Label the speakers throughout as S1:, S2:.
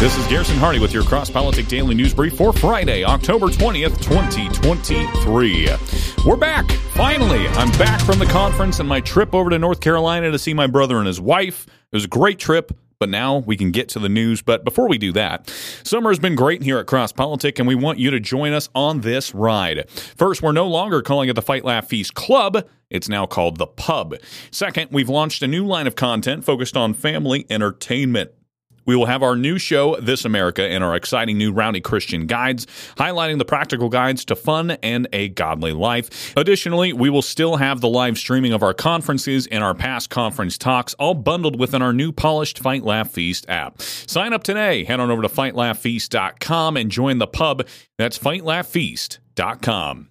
S1: This is Garrison Hardie with your CrossPolitic Daily News Brief for Friday, October 20th, 2023. We're back. Finally, I'm back from the conference and my trip over to North Carolina to see my brother and his wife. It was a great trip. But now we can get to the news. But before we do that, summer has been great here at CrossPolitic, and we want you to join us on this ride. First, we're no longer calling it the Fight Laugh Feast Club. It's now called the Pub. Second, we've launched a new line of content focused on family entertainment. We will have our new show, This America, and our exciting new Rowdy Christian Guides, highlighting the practical guides to fun and a godly life. Additionally, we will still have the live streaming of our conferences and our past conference talks, all bundled within our new polished Fight Laugh Feast app. Sign up today. Head on over to fightlaughfeast.com and join the pub. That's fightlaughfeast.com.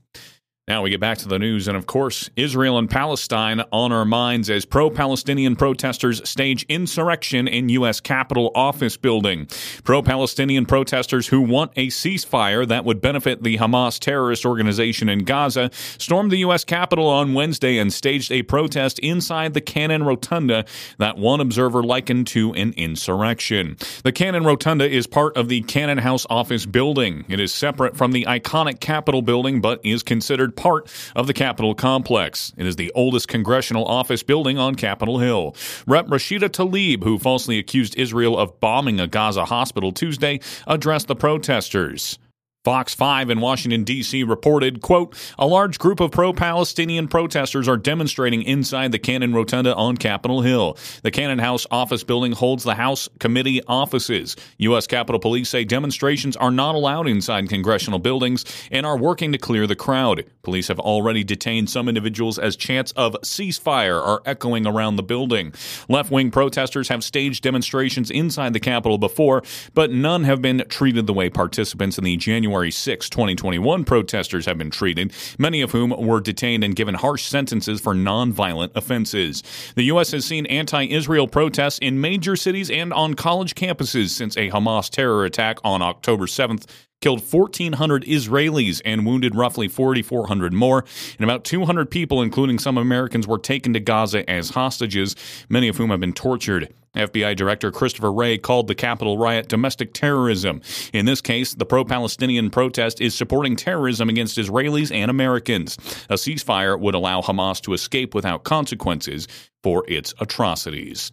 S1: Now we get back to the news, and of course, Israel and Palestine on our minds as pro Palestinian protesters stage insurrection in U.S. Capitol office building. Pro Palestinian protesters who want a ceasefire that would benefit the Hamas terrorist organization in Gaza stormed the U.S. Capitol on Wednesday and staged a protest inside the Cannon Rotunda that one observer likened to an insurrection. The Cannon Rotunda is part of the Cannon House office building. It is separate from the iconic Capitol building, but is considered part of the Capitol complex. It is the oldest congressional office building on Capitol Hill. Rep. Rashida Tlaib, who falsely accused Israel of bombing a Gaza hospital Tuesday, addressed the protesters. Fox 5 in Washington, D.C. reported, quote, a large group of pro-Palestinian protesters are demonstrating inside the Cannon Rotunda on Capitol Hill. The Cannon House office building holds the House committee offices. U.S. Capitol Police say demonstrations are not allowed inside congressional buildings and are working to clear the crowd. Police have already detained some individuals as chants of ceasefire are echoing around the building. Left-wing protesters have staged demonstrations inside the Capitol before, but none have been treated the way participants in the January January 6, 2021 protesters have been treated, many of whom were detained and given harsh sentences for nonviolent offenses. The U.S. has seen anti Israel protests in major cities and on college campuses since a Hamas terror attack on October 7th killed 1,400 Israelis and wounded roughly 4,400 more. And about 200 people, including some Americans, were taken to Gaza as hostages, many of whom have been tortured. FBI Director Christopher Wray called the Capitol riot domestic terrorism. In this case, the pro Palestinian protest is supporting terrorism against Israelis and Americans. A ceasefire would allow Hamas to escape without consequences for its atrocities.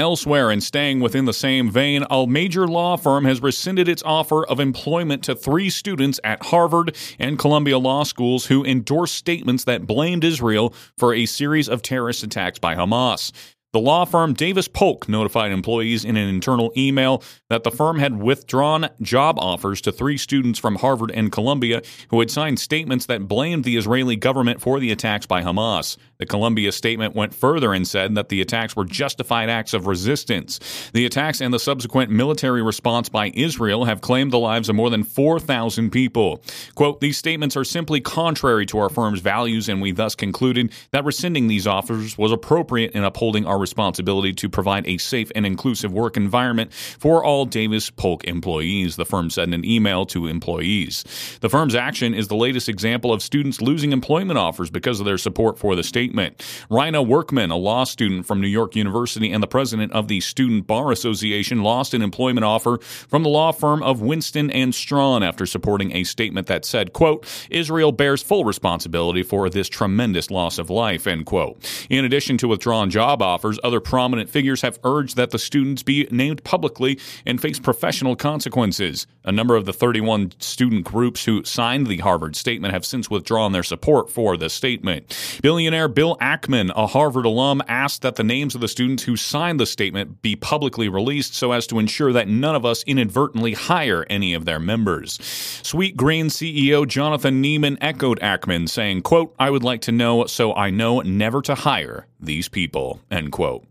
S1: Elsewhere, and staying within the same vein, a major law firm has rescinded its offer of employment to three students at Harvard and Columbia Law Schools who endorsed statements that blamed Israel for a series of terrorist attacks by Hamas. The law firm Davis Polk notified employees in an internal email that the firm had withdrawn job offers to three students from Harvard and Columbia who had signed statements that blamed the Israeli government for the attacks by Hamas. The Columbia statement went further and said that the attacks were justified acts of resistance. The attacks and the subsequent military response by Israel have claimed the lives of more than 4,000 people. Quote, these statements are simply contrary to our firm's values, and we thus concluded that rescinding these offers was appropriate in upholding our responsibility to provide a safe and inclusive work environment for all Davis Polk employees, the firm said in an email to employees. The firm's action is the latest example of students losing employment offers because of their support for the statement. Ryna Workman, a law student from New York University and the president of the Student Bar Association, lost an employment offer from the law firm of Winston and Strawn after supporting a statement that said, quote, Israel bears full responsibility for this tremendous loss of life, end quote. In addition to withdrawn job offers, other prominent figures have urged that the students be named publicly and face professional consequences. A number of the 31 student groups who signed the Harvard statement have since withdrawn their support for the statement. Billionaire Bill Ackman, a Harvard alum, asked that the names of the students who signed the statement be publicly released so as to ensure that none of us inadvertently hire any of their members. Sweetgreen CEO Jonathan Neman echoed Ackman, saying, quote, I would like to know so I know never to hire these people, end quote.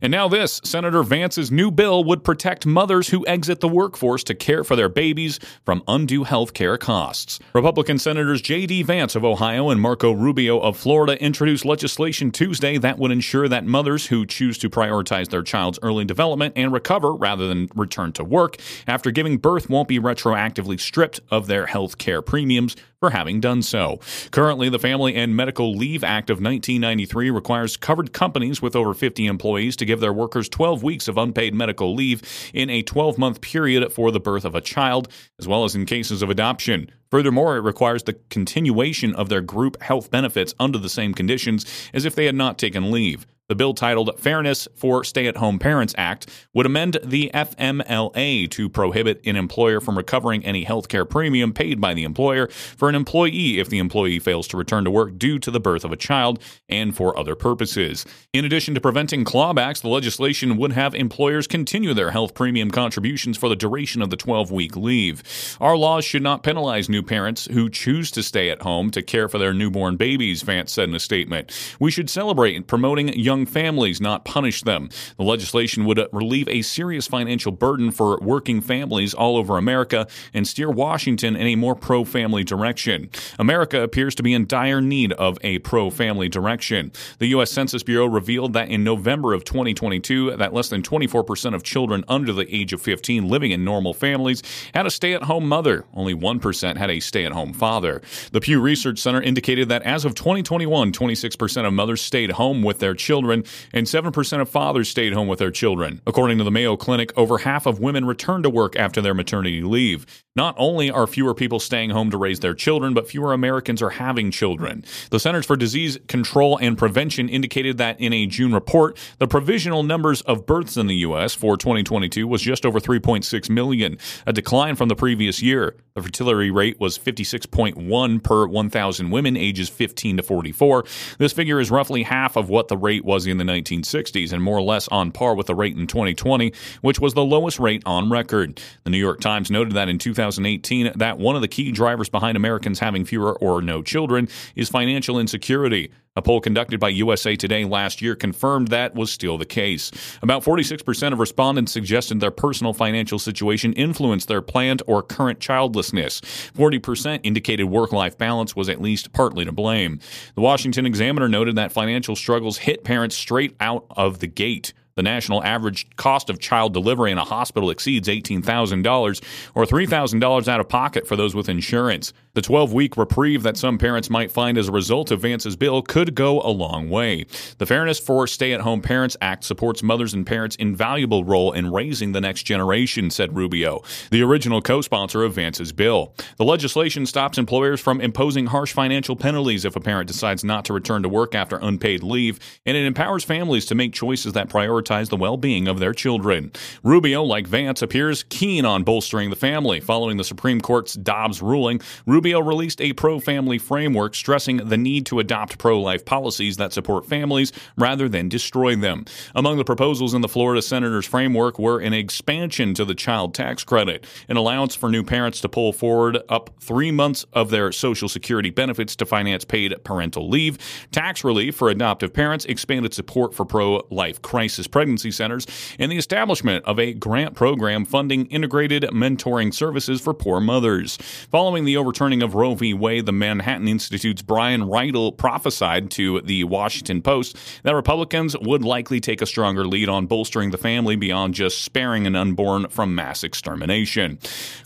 S1: And now, this Senator Vance's new bill would protect mothers who exit the workforce to care for their babies from undue health care costs. Republican Senators J.D. Vance of Ohio and Marco Rubio of Florida introduced legislation Tuesday that would ensure that mothers who choose to prioritize their child's early development and recover rather than return to work after giving birth won't be retroactively stripped of their health care premiums for having done so. Currently, the Family and Medical Leave Act of 1993 requires covered companies with over 50 employees employees to give their workers 12 weeks of unpaid medical leave in a 12 month period for the birth of a child, as well as in cases of adoption. Furthermore, it requires the continuation of their group health benefits under the same conditions as if they had not taken leave. The bill titled Fairness for Stay at Home Parents Act would amend the FMLA to prohibit an employer from recovering any health care premium paid by the employer for an employee if the employee fails to return to work due to the birth of a child and for other purposes. In addition to preventing clawbacks, the legislation would have employers continue their health premium contributions for the duration of the 12 week leave. Our laws should not penalize new parents who choose to stay at home to care for their newborn babies, Vance said in a statement. We should celebrate promoting young young families, not punish them. The legislation would uh, relieve a serious financial burden for working families all over America and steer Washington in a more pro family direction. America appears to be in dire need of a pro family direction. The U.S. Census Bureau revealed that in November of 2022, that less than 24% of children under the age of 15 living in normal families had a stay at home mother. Only 1% had a stay at home father. The Pew Research Center indicated that as of 2021, 26% of mothers stayed home with their children children, and 7% of fathers stayed home with their children. According to the Mayo Clinic, over half of women return to work after their maternity leave. Not only are fewer people staying home to raise their children, but fewer Americans are having children. The Centers for Disease Control and Prevention indicated that in a June report, the provisional numbers of births in the U.S. for 2022 was just over 3.6 million, a decline from the previous year. The fertility rate was 56.1 per 1,000 women ages 15 to 44. This figure is roughly half of what the rate was in the 1960s and more or less on par with the rate in 2020, which was the lowest rate on record. The New York Times noted that in 2018 that one of the key drivers behind Americans having fewer or no children is financial insecurity. A poll conducted by USA Today last year confirmed that was still the case. About 46% of respondents suggested their personal financial situation influenced their planned or current childlessness. 40% indicated work life balance was at least partly to blame. The Washington Examiner noted that financial struggles hit parents straight out of the gate. The national average cost of child delivery in a hospital exceeds $18,000 or $3,000 out of pocket for those with insurance. The 12 week reprieve that some parents might find as a result of Vance's bill could go a long way. The Fairness for Stay at Home Parents Act supports mothers and parents' invaluable role in raising the next generation, said Rubio, the original co sponsor of Vance's bill. The legislation stops employers from imposing harsh financial penalties if a parent decides not to return to work after unpaid leave, and it empowers families to make choices that prioritize the well being of their children. Rubio, like Vance, appears keen on bolstering the family. Following the Supreme Court's Dobbs ruling, Rubio released a pro family framework stressing the need to adopt pro life policies that support families rather than destroy them. Among the proposals in the Florida senator's framework were an expansion to the child tax credit, an allowance for new parents to pull forward up three months of their Social Security benefits to finance paid parental leave, tax relief for adoptive parents, expanded support for pro life crisis pregnancy centers, and the establishment of a grant program funding integrated mentoring services for poor mothers. Following the overturning of Roe v. Wade, the Manhattan Institute's Brian Riedl prophesied to the Washington Post that Republicans would likely take a stronger lead on bolstering the family beyond just sparing an unborn from mass extermination.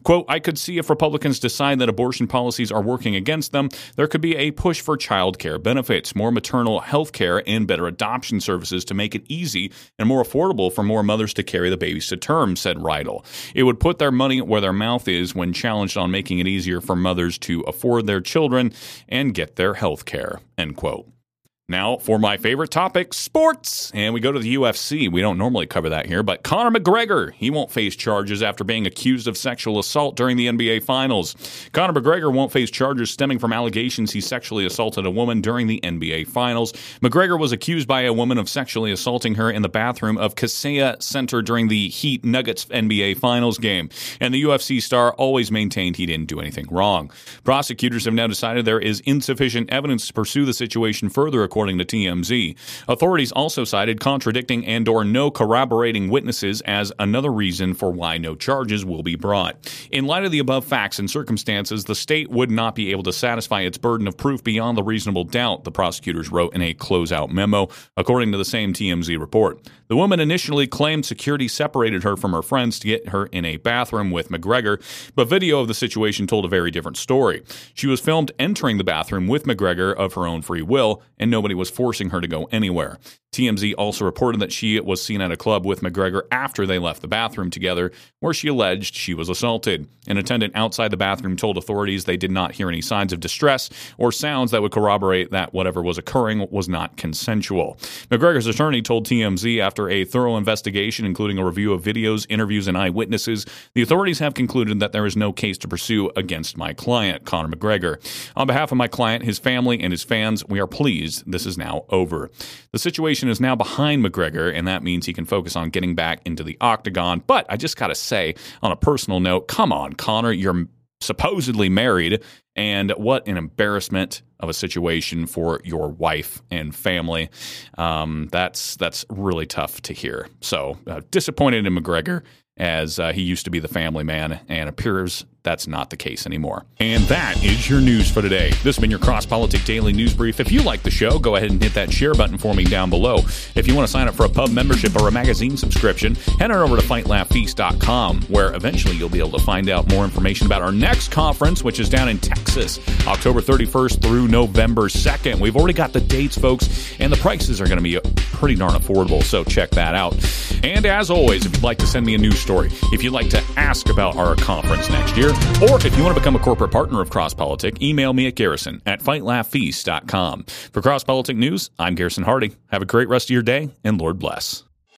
S1: Quote, I could see if Republicans decide that abortion policies are working against them, there could be a push for child care benefits, more maternal health care, and better adoption services to make it easy and more affordable for more mothers to carry the babies to term, said Riedl. It would put their money where their mouth is when challenged on making it easier for mothers to afford their children and get their health care. End quote. Now, for my favorite topic, sports. And we go to the UFC. We don't normally cover that here, but Conor McGregor, he won't face charges after being accused of sexual assault during the NBA Finals. Conor McGregor won't face charges stemming from allegations he sexually assaulted a woman during the NBA Finals. McGregor was accused by a woman of sexually assaulting her in the bathroom of Kaseya Center during the Heat Nuggets NBA Finals game. And the UFC star always maintained he didn't do anything wrong. Prosecutors have now decided there is insufficient evidence to pursue the situation further, according according to TMZ. Authorities also cited contradicting and or no corroborating witnesses as another reason for why no charges will be brought. In light of the above facts and circumstances, the state would not be able to satisfy its burden of proof beyond the reasonable doubt, the prosecutors wrote in a closeout memo, according to the same TMZ report. The woman initially claimed security separated her from her friends to get her in a bathroom with McGregor, but video of the situation told a very different story. She was filmed entering the bathroom with McGregor of her own free will, and nobody was forcing her to go anywhere. TMZ also reported that she was seen at a club with McGregor after they left the bathroom together, where she alleged she was assaulted. An attendant outside the bathroom told authorities they did not hear any signs of distress or sounds that would corroborate that whatever was occurring was not consensual. McGregor's attorney told TMZ after a thorough investigation, including a review of videos, interviews, and eyewitnesses, the authorities have concluded that there is no case to pursue against my client, Conor McGregor. On behalf of my client, his family, and his fans, we are pleased this is now over. The situation is now behind McGregor, and that means he can focus on getting back into the octagon. But I just got to say, on a personal note, come on, Conor, you're supposedly married, and what an embarrassment of a situation for your wife and family. Um, that's that's really tough to hear. So uh, disappointed in McGregor as uh, he used to be the family man, and appears that's not the case anymore. And that is your news for today. This has been your CrossPolitic Daily News Brief. If you like the show, go ahead and hit that share button for me down below. If you want to sign up for a pub membership or a magazine subscription, head on over to fightlaughfeast.com, where eventually you'll be able to find out more information about our next conference, which is down in Texas, October 31st through November 2nd. We've already got the dates, folks, and the prices are going to be pretty darn affordable, so check that out. And as always, if you'd like to send me a news story, if you'd like to ask about our conference next year, or if you want to become a corporate partner of CrossPolitic, email me at garrison at fightlaughfeast.com. For CrossPolitic News, I'm Garrison Hardie. Have a great rest of your day, and Lord bless.